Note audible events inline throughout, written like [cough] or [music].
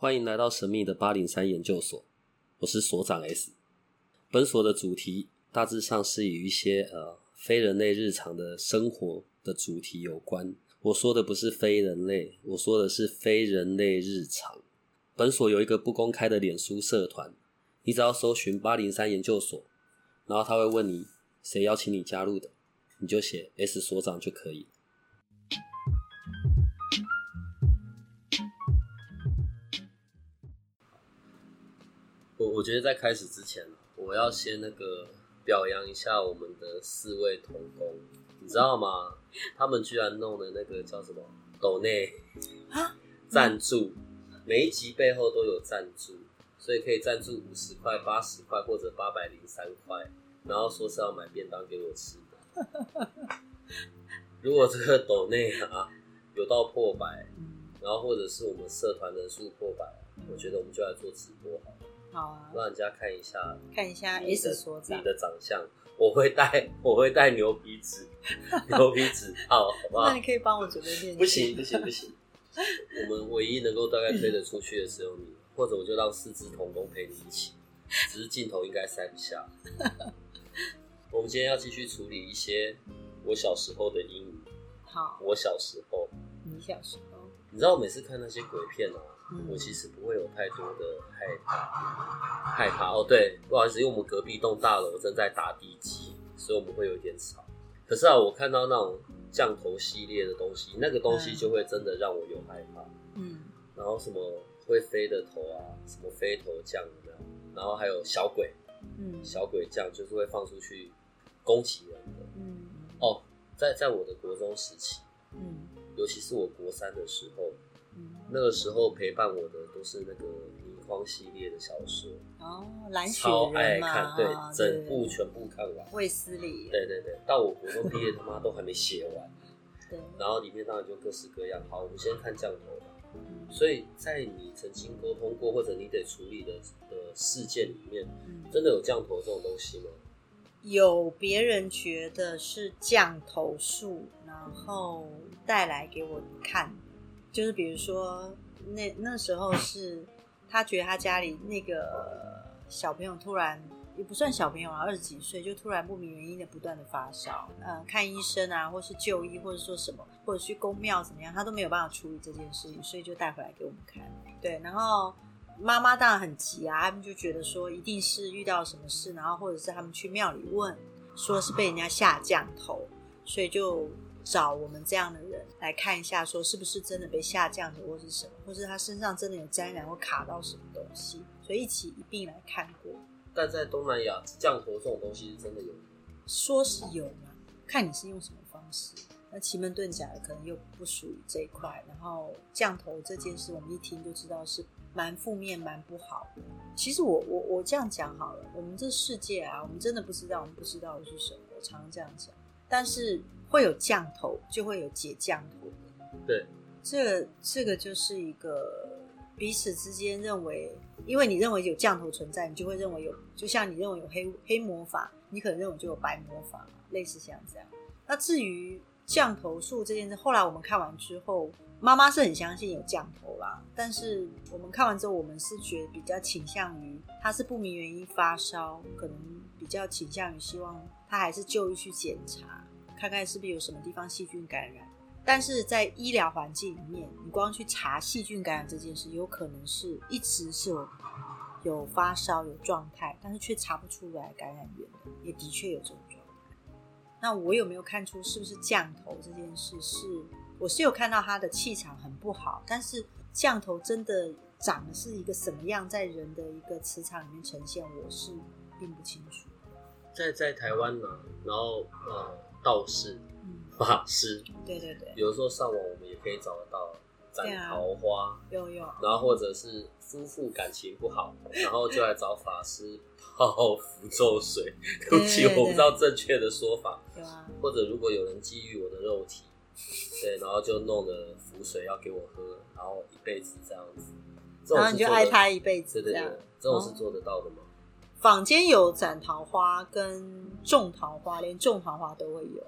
欢迎来到神秘的八零三研究所，我是所长 S。本所的主题大致上是与一些呃非人类日常的生活的主题有关。我说的不是非人类，我说的是非人类日常。本所有一个不公开的脸书社团，你只要搜寻八零三研究所，然后他会问你谁邀请你加入的，你就写 S 所长就可以。我我觉得在开始之前，我要先那个表扬一下我们的四位同工，你知道吗？他们居然弄的那个叫什么抖内啊 [laughs] 赞助，每一集背后都有赞助，所以可以赞助五十块、八十块或者八百零三块，然后说是要买便当给我吃的。如果这个抖内啊有到破百，然后或者是我们社团人数破百，我觉得我们就来做直播好了。好啊，让人家看一下看一下你 S 的所长你，的长相。我会带 [laughs] 我会带牛皮纸，[laughs] 牛皮纸套，好不好那？你可以帮我准备练习。不行不行不行，我们唯一能够大概推得出去的只有你，[laughs] 或者我就让四只童工陪你一起，只是镜头应该塞不下。我们今天要继续处理一些我小时候的阴影。好，我小时候，你小时候，你知道我每次看那些鬼片啊，嗯我其实不会有太多的害怕，害怕哦。对，不好意思，因为我们隔壁栋大楼正在打地基，所以我们会有一点吵。可是啊，我看到那种降头系列的东西，那个东西就会真的让我有害怕。嗯，然后什么会飞的头啊，什么飞头降有没有？然后还有小鬼，嗯，小鬼降就是会放出去攻击人的。嗯，哦，在在我的国中时期，嗯尤其是我国三的时候，嗯，那个时候陪伴我的都是那个倪匡系列的小说，哦，蓝雪超爱，看，对，整部全部看完。卫斯理，对对对，到我国中毕业他妈都还没写完，对，然后里面当然就各式各样。好，我们先看降头吧。嗯所以在你曾经沟通过或者你得处理的的事件里面，嗯，真的有降头这种东西吗？有别人觉得是降头术，然后带来给我看，就是比如说那那时候是他觉得他家里那个小朋友突然也不算小朋友啊，二十几岁就突然不明原因的不断的发烧，嗯、看医生啊，或是就医，或者说什么，或者去公庙怎么样，他都没有办法处理这件事情，所以就带回来给我们看。对，然后妈妈当然很急啊，他们就觉得说一定是遇到什么事，然后或者是他们去庙里问，说是被人家下降头，所以就找我们这样的人来看一下，说是不是真的被下降的，或是什么，或是他身上真的有沾染或卡到什么东西，所以一起一并来看过，但在东南亚，降头这种东西是真的有。说是有嘛，看你是用什么方式。那奇门遁甲的可能又不属于这一块，然后降头这件事，我们一听就知道是蛮负面、蛮不好的。其实我我我这样讲好了，我们这世界啊，我们真的不知道，我们不知道的是什么。我常常这样讲，但是会有降头，就会有解降头的。对，这个这个就是一个彼此之间认为，因为你认为有降头存在，你就会认为有，就像你认为有黑黑魔法，你可能认为就有白魔法，类似像这样。那至于降头术这件事，后来我们看完之后，妈妈是很相信有降头啦，但是我们看完之后，我们是觉得比较倾向于他是不明原因发烧，可能比较倾向于希望他还是就医去检查，看看是不是有什么地方细菌感染。但是在医疗环境里面，你光去查细菌感染这件事，有可能是一直是有有发烧有状态，但是却查不出来感染源，也的确有这种状态。那我有没有看出是不是降头这件事是？我是有看到他的气场很不好，但是降头真的长的是一个什么样，在人的一个磁场里面呈现，我是并不清楚。在在台湾呢，然后呃，道士、嗯，法师，对对对，有的时候上网我们也可以找得到斩桃花，有有，然后或者是夫妇感情不好，然后就来找法师泡符咒水。对不起，对对对我不知道正确的说法。有啊，或者如果有人觊觎我的肉体，对，然后就弄了符水要给我喝，然后一辈子这样子。这种你就爱他一辈子对对对这种是做得到的吗？坊间有斩桃花跟种桃花，连种桃花都会有。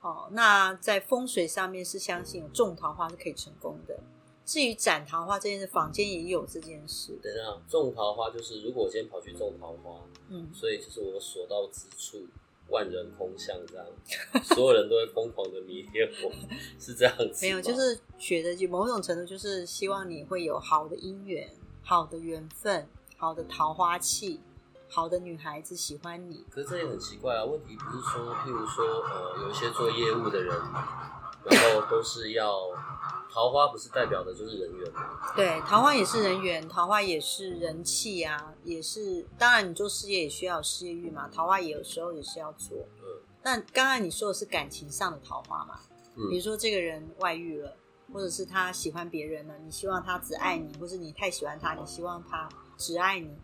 哦，那在风水上面是相信有种桃花是可以成功的。至于斩桃花这件事，坊间也有这件事。等一下，种桃花就是如果我今天跑去种桃花，嗯，所以就是我所到之处万人空巷，这样所有人都会疯狂的迷恋我，是这样子吗？[laughs] 没有，就是觉得就某种程度就是希望你会有好的姻缘、好的缘分、好的桃花气、好的女孩子喜欢你。可是这也很奇怪啊，问题不是说，譬如说，呃，有一些做业务的人，然后都是要桃花，不是代表的就是人缘吗？对，桃花也是人缘，桃花也是人气啊，也是当然你做事业也需要有事业欲嘛，桃花也有时候也是要做。嗯那刚刚你说的是感情上的桃花嘛？嗯比如说这个人外遇了，或者是他喜欢别人了，你希望他只爱你，或是你太喜欢他，你希望他只爱你。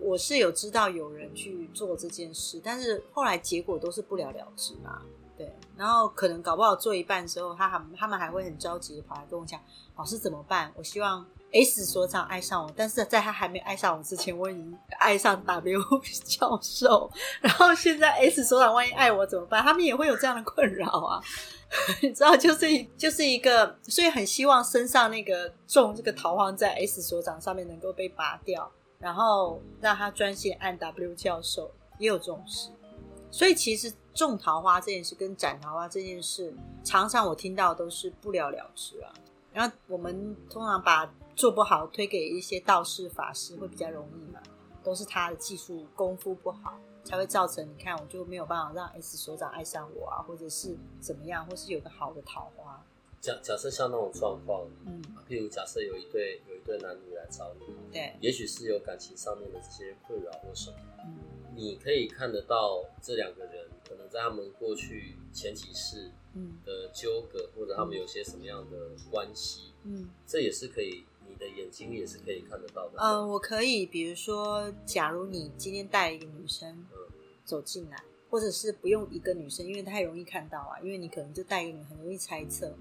我是有知道有人去做这件事，但是后来结果都是不了了之嘛。对，然后可能搞不好做一半之后，他还他们还会很着急的跑来跟我讲，老师怎么办？我希望 S 所长爱上我，但是在他还没爱上我之前，我已经爱上 W [laughs] 教授。然后现在 S 所长万一爱我怎么办？他们也会有这样的困扰啊。[laughs] 你知道，就是就是一个，所以很希望身上那个种这个桃花在 S 所长上面能够被拔掉，然后让他专心按 W 教授，也有这种事。所以其实种桃花这件事跟斩桃花这件事，常常我听到都是不了了之啊。然后我们通常把做不好推给一些道士法师，会比较容易嘛，都是他的技术功夫不好，才会造成你看我就没有办法让 S 所长爱上我啊，或者是怎么样，或是有个好的桃花。假假设像那种状况，嗯，譬如假设有一对有一对男女来找你，对，也许是有感情上面的这些困扰或什么，嗯。你可以看得到这两个人可能在他们过去前几世嗯。的纠葛，或者他们有些什么样的关系，嗯。这也是可以，你的眼睛也是可以看得到的。嗯，我可以，比如说，假如你今天带一个女生嗯。走进来，或者是不用一个女生，因为太容易看到啊，因为你可能就带一个女，很容易猜测，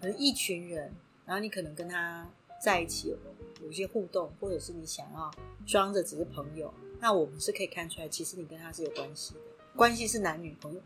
可能一群人，然后你可能跟他在一起有有一些互动，或者是你想要装着只是朋友，那我们是可以看出来，其实你跟他是有关系的，关系是男女朋友。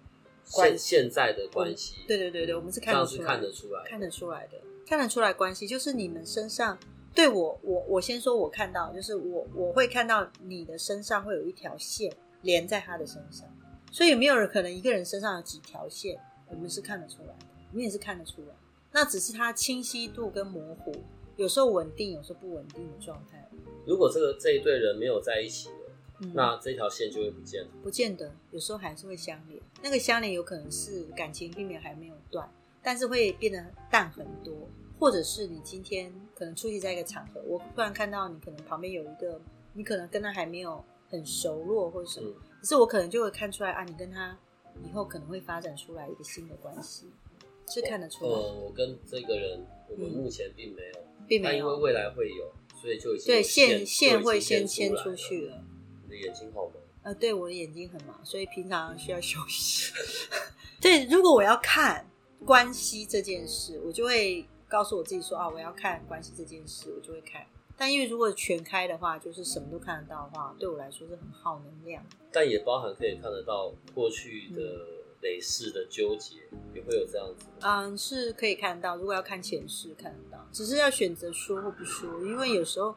现现在的关系，对对对对，我们是看得出来看得出来的，看得出来的，看得出来关系，就是你们身上对我，我我先说，我看到，就是我我会看到你的身上会有一条线连在他的身上，所以有没有人可能一个人身上有几条线，我们是看得出来的，我们也是看得出来，那只是它清晰度跟模糊，有时候稳定，有时候不稳定的状态，如果这个这一对人没有在一起了，嗯，那这条线就会不见了。不见得，有时候还是会相连。那个相连有可能是感情并没有还没有断，但是会变得淡很多，或者是你今天可能出席在一个场合，我突然看到你可能旁边有一个，你可能跟他还没有很熟络或者什么，嗯可是我可能就会看出来啊，你跟他以后可能会发展出来一个新的关系，是看得出来，呃，我跟这个人，我们嗯目前并没有，并没有。但因为未来会有，所以就已经对有线线会先牵牵出去了。你的眼睛好吗？呃，对，我的眼睛很忙，所以平常需要休息。[laughs] 对，如果我要看关系这件事，我就会告诉我自己说啊，我要看关系这件事，我就会看。但因为如果全开的话，就是什么都看得到的话，对我来说是很耗能量。但也包含可以看得到过去的累世的纠结，也会有这样子。嗯，是可以看到。如果要看前世，看得到，只是要选择说或不说，因为有时候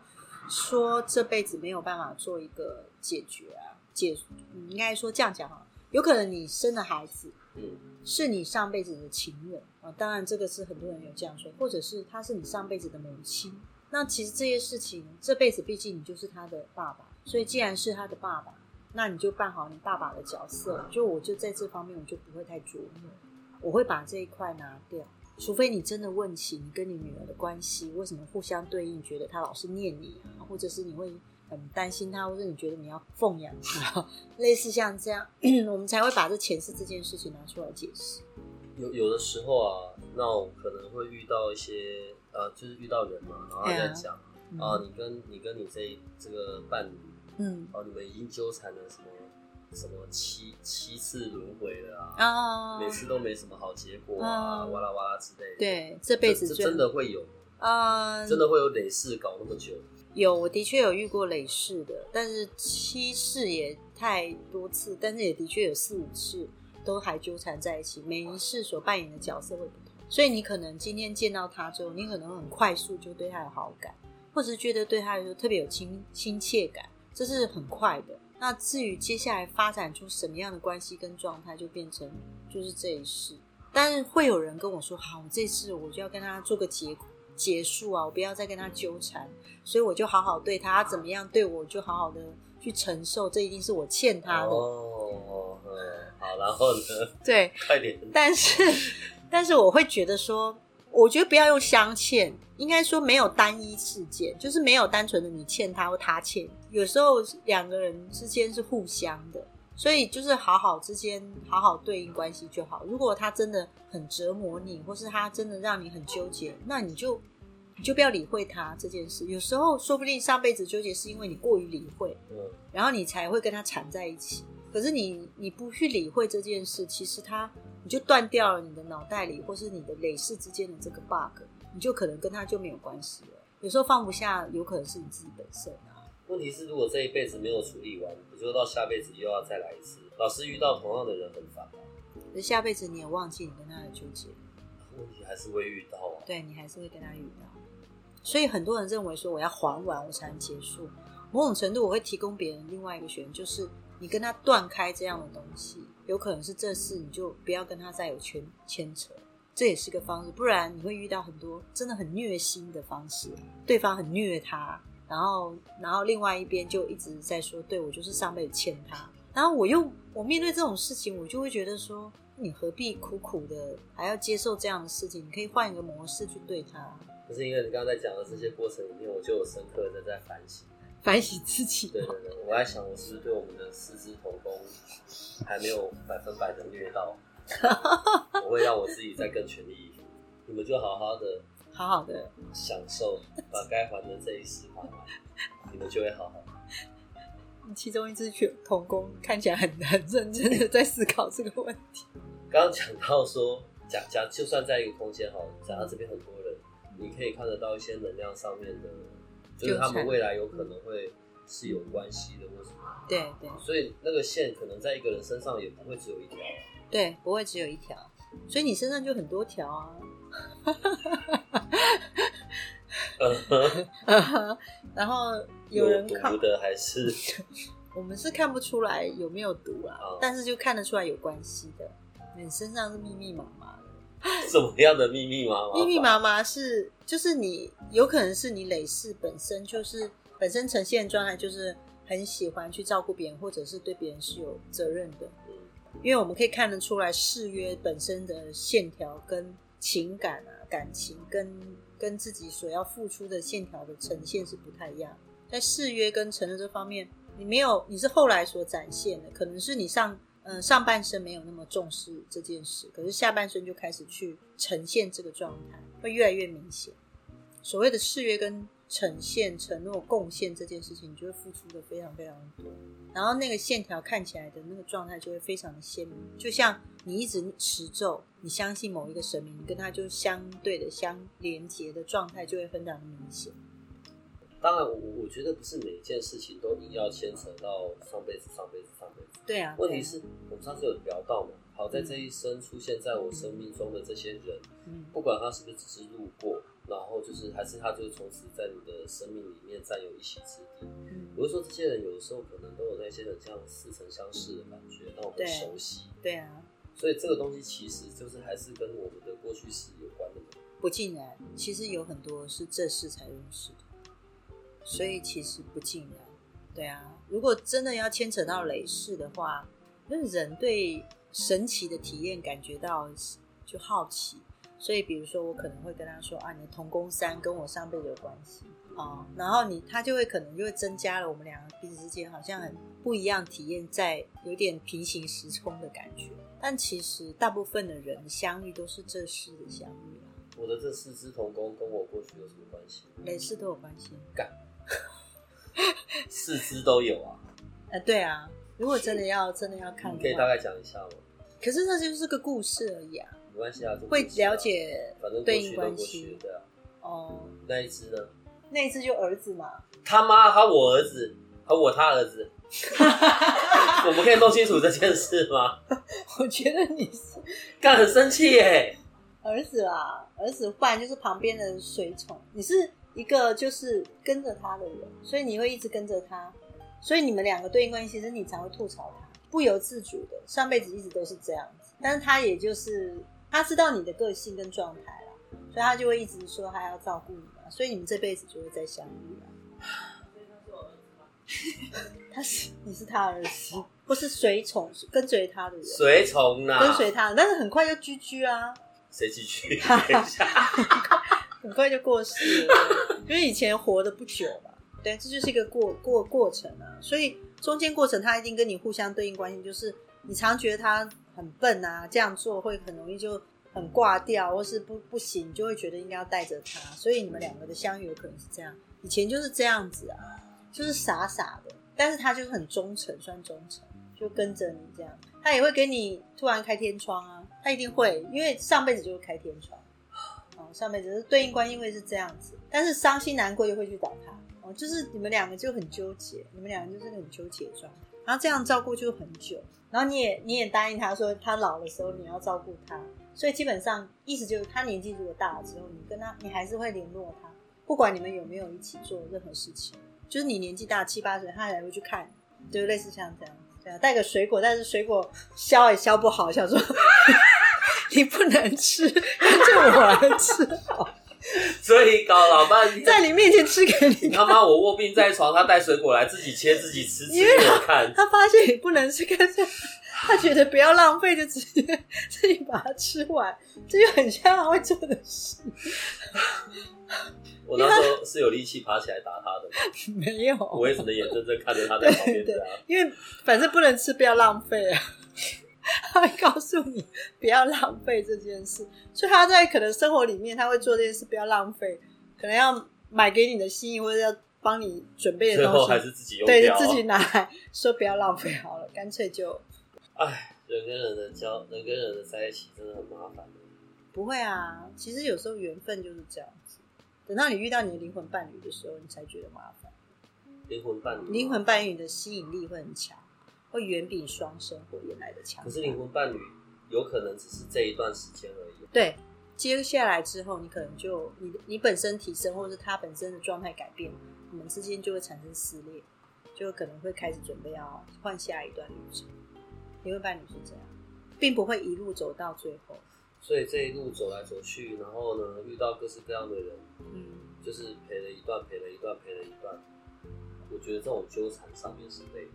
说这辈子没有办法做一个解决啊，解，嗯应该说这样讲哈，有可能你生的孩子，嗯，是你上辈子的情人啊，当然这个是很多人有这样说，或者是他是你上辈子的母亲。那其实这些事情，这辈子毕竟你就是他的爸爸，所以既然是他的爸爸，那你就扮好你爸爸的角色。就我就在这方面，我就不会太琢磨，我会把这一块拿掉。除非你真的问起你跟你女儿的关系，为什么互相对应，觉得她老是念你啊，或者是你会很担心她，或者你觉得你要奉养她，类似像这样，[coughs] 我们才会把这前世这件事情拿出来解释。有有的时候啊，那我可能会遇到一些呃，就是遇到人嘛，然后在讲啊，你跟你跟你这这个伴侣，嗯哦，你们已经纠缠了什么什么七七次轮回了啊，啊，每次都没什么好结果啊，嗯哇啦哇啦之类的。，对，这辈子真的会有，啊，真的会有累世搞那么久。有，我的确有遇过累世的，但是七世也太多次，但是也的确有四五次都还纠缠在一起，每一世所扮演的角色会不同。所以你可能今天见到他之后，你可能很快速就对他有好感，或者是觉得对他来说特别有亲亲切感，这是很快的。那至于接下来发展出什么样的关系跟状态，就变成就是这一世。但是会有人跟我说：“好，这次我就要跟他做个结结束啊，我不要再跟他纠缠，所以我就好好对他，他怎么样对我就好好的去承受，这一定是我欠他的。”哦，嗯，好，然后呢？对，[laughs] 快点。但是，[laughs] 但是我会觉得说，我觉得不要用相欠，应该说没有单一事件，就是没有单纯的你欠他或他欠，有时候两个人之间是互相的。所以就是好好之间好好对应关系就好。如果他真的很折磨你，或是他真的让你很纠结，那你就你就不要理会他这件事。有时候说不定上辈子纠结是因为你过于理会，嗯，然后你才会跟他缠在一起。可是你你不去理会这件事，其实他你就断掉了你的脑袋里或是你的累世之间的这个 bug，你就可能跟他就没有关系了。有时候放不下，有可能是你自己本身啊。问题是，如果这一辈子没有处理完，你就到下辈子又要再来一次。老是遇到同样的人很烦吗？那下辈子你也忘记你跟他的纠结，问题还是会遇到啊。对你还是会跟他遇到。所以很多人认为说我要还完我才能结束。某种程度我会提供别人另外一个选择，就是你跟他断开这样的东西，有可能是这事你就不要跟他再有牵牵扯，这也是个方式。不然你会遇到很多真的很虐心的方式，对方很虐他。然后，然后另外一边就一直在说，对我就是上辈子欠他。然后我又我面对这种事情，我就会觉得说，你何必苦苦的还要接受这样的事情？你可以换一个模式去对他。不是因为你刚刚在讲的这些过程里面，我就有深刻的在反省，反省自己。对对对，我在想，我是不是对我们的四肢童工还没有百分百的虐到？[laughs] 我会让我自己再更全力以赴。你们就好好的。好好的享受，把该还的这一世还完，你们就会好好。其中一只犬童工看起来很很认真的在思考这个问题。刚刚讲到说，假假就算在一个空间好，假到这边很多人，你可以看得到一些能量上面的，就是他们未来有可能会是有关系的，为什么？对对。所以那个线可能在一个人身上也不会只有一条。对，不会只有一条。所以你身上就很多条啊。[laughs] 然后有人读的还是 [laughs] 我们是看不出来有没有毒啊，但是就看得出来有关系的。你身上是密密麻麻的，[laughs] 什么样的密密麻麻？密密麻麻是就是你有可能是你累世本身就是本身呈现状态，就是很喜欢去照顾别人，或者是对别人是有责任的。因为我们可以看得出来誓约本身的线条跟。情感啊，感情跟跟自己所要付出的线条的呈现是不太一样。在誓约跟承诺这方面，你没有，你是后来所展现的，可能是你上嗯上半身没有那么重视这件事，可是下半身就开始去呈现这个状态，会越来越明显。所谓的誓约跟呈现、承诺、贡献这件事情，你就会付出的非常非常的多，然后那个线条看起来的那个状态就会非常的鲜明，就像你一直持咒，你相信某一个神明，你跟他就相对的相连接的状态就会非常的明显。当然，我我觉得不是每一件事情都硬要牵扯到、上辈子、上辈子。对啊。问题是我们上次有聊到嘛？好在这一生出现在我生命中的这些人，嗯，不管他是不是只是路过。然后就是，还是他就是从此在你的生命里面占有一席之地。嗯，比如说这些人有的时候可能都有那些很像似曾相识的感觉，让我们熟悉。对啊，所以这个东西其实就是还是跟我们的过去史有关的。不尽然，其实有很多是这世才认识的，所以其实不尽然。对啊，如果真的要牵扯到雷士的话，那人对神奇的体验感觉到就好奇。所以，比如说，我可能会跟他说啊，你的同工三跟我上辈子有关系啊，然后你他就会可能就会增加了我们两个彼此之间好像很不一样体验，在有点平行时空的感觉。但其实大部分的人相遇都是这世的相遇啊。我的这四只同工跟我过去有什么关系？每世都有关系。干，四只都有啊？呃，对啊。如果真的要真的要看，可以大概讲一下吗？可是那就是个故事而已啊。没关系啊，会了解反正对应关系，对啊。哦，那一只呢？那一只就儿子嘛。他妈，他我儿子，和我他儿子。[laughs] 我们可以弄清楚这件事吗？我觉得你是干很生气耶。儿子啊，儿子，不然就是旁边的随从。你是一个就是跟着他的人，所以你会一直跟着他，所以你们两个对应关系，其实你才会吐槽他，不由自主的，上辈子一直都是这样子。但是他也就是他知道你的个性跟状态啦，所以他就会一直说他要照顾你嘛，所以你们这辈子就会再相遇了。他是你是他儿子，不是随从跟随他的人，随从呐，跟随他，但是很快就居居啊，谁继续？很快就过世了，[laughs] 因为以前活的不久嘛。对，这就是一个过过过程啊，所以中间过程他一定跟你互相对应关系，就是你常觉得他很笨啊，这样做会很容易就很挂掉，或是不不行，你就会觉得应该要带着他，所以你们两个的相遇有可能是这样，以前就是这样子啊，就是傻傻的，但是他就是很忠诚，算忠诚，就跟着你这样，他也会给你突然开天窗啊，他一定会，因为上辈子就是开天窗，哦，上辈子是对应关系会是这样子，但是伤心难过又会去找他。哦，就是你们两个就很纠结，你们两个就是很纠结状态，然后这样照顾就很久，然后你也你也答应他说他老的时候你要照顾他，所以基本上意思就是他年纪如果大了之后，你跟他你还是会联络他，不管你们有没有一起做任何事情，就是你年纪大七八岁，他还会去看，就类似像这样子，对啊，带个水果，但是水果削也削不好，想说你不能吃，[laughs] 就我来吃好。[laughs] 所以搞老半 [laughs] 在你面前吃给你他妈我卧病在床，他带水果来自己切自己吃，吃给我看。他发现你不能吃，干脆他觉得不要浪费，就直接自己把它吃完，这就很像他会做的事。我那时候是有力气爬起来打他的，没有，我也只能眼睁睁看着他在旁边。因为反正不能吃，不要浪费啊。他会告诉你不要浪费这件事，所以他在可能生活里面他会做这件事，不要浪费，可能要买给你的心意或者要帮你准备的东西，还是自己用对，自己拿来 [laughs] 说不要浪费好了，干脆就。哎，人跟人的交，人跟人的在一起真的很麻烦。不会啊，其实有时候缘分就是这样子，等到你遇到你的灵魂伴侣的时候，你才觉得麻烦。灵魂伴侣，灵魂伴侣的吸引力会很强。会远比双生火焰来的强。可是灵魂伴侣有可能只是这一段时间而已。对，接下来之后，你可能就你你本身提升，或者是他本身的状态改变，你们之间就会产生撕裂，就可能会开始准备要换下一段旅程。灵魂伴侣是这样，并不会一路走到最后。所以这一路走来走去，然后呢，遇到各式各样的人，嗯，就是陪了一段，陪了一段，陪了一段。我觉得这种纠缠上面是累的。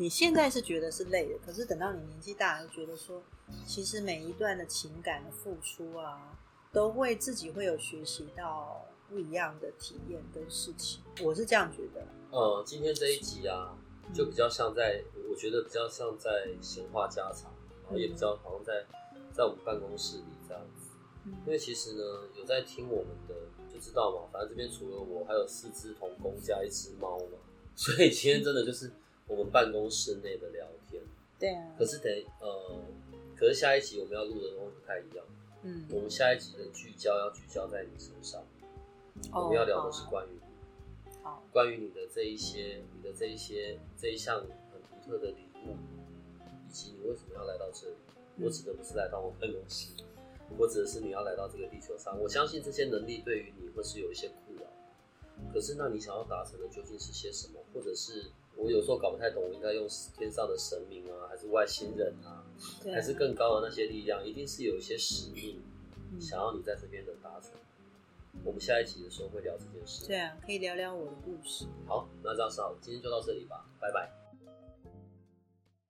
你现在是觉得是累的，可是等到你年纪大，就觉得说，其实每一段的情感的付出啊，都会自己会有学习到不一样的体验跟事情。我是这样觉得。呃，今天这一集啊，就比较像在，我觉得比较像在闲话家常，然后也比较好像在在我们办公室里这样子。因为其实呢，有在听我们的就知道嘛，反正这边除了我，还有四只童工加一只猫嘛，所以今天真的就是。我们办公室内的聊天，对啊。可是等呃，可是下一集我们要录的东西不太一样。嗯。我们下一集的聚焦要聚焦在你身上。我们要聊的是关于你，好，关于你的这一些，你的这一些这一项很独特的礼物，以及你为什么要来到这里。我指的不是来到我办公室，我指的是你要来到这个地球上。我相信这些能力对于你会是有一些困扰。可是，那你想要达成的究竟是些什么？或者是？我有时候搞不太懂，我应该用天上的神明啊，还是外星人啊，还是更高的那些力量？一定是有一些使命，想要你在这边能达成。我们下一集的时候会聊这件事。对啊，可以聊聊我的故事。好，那这样子好，今天就到这里吧，拜拜。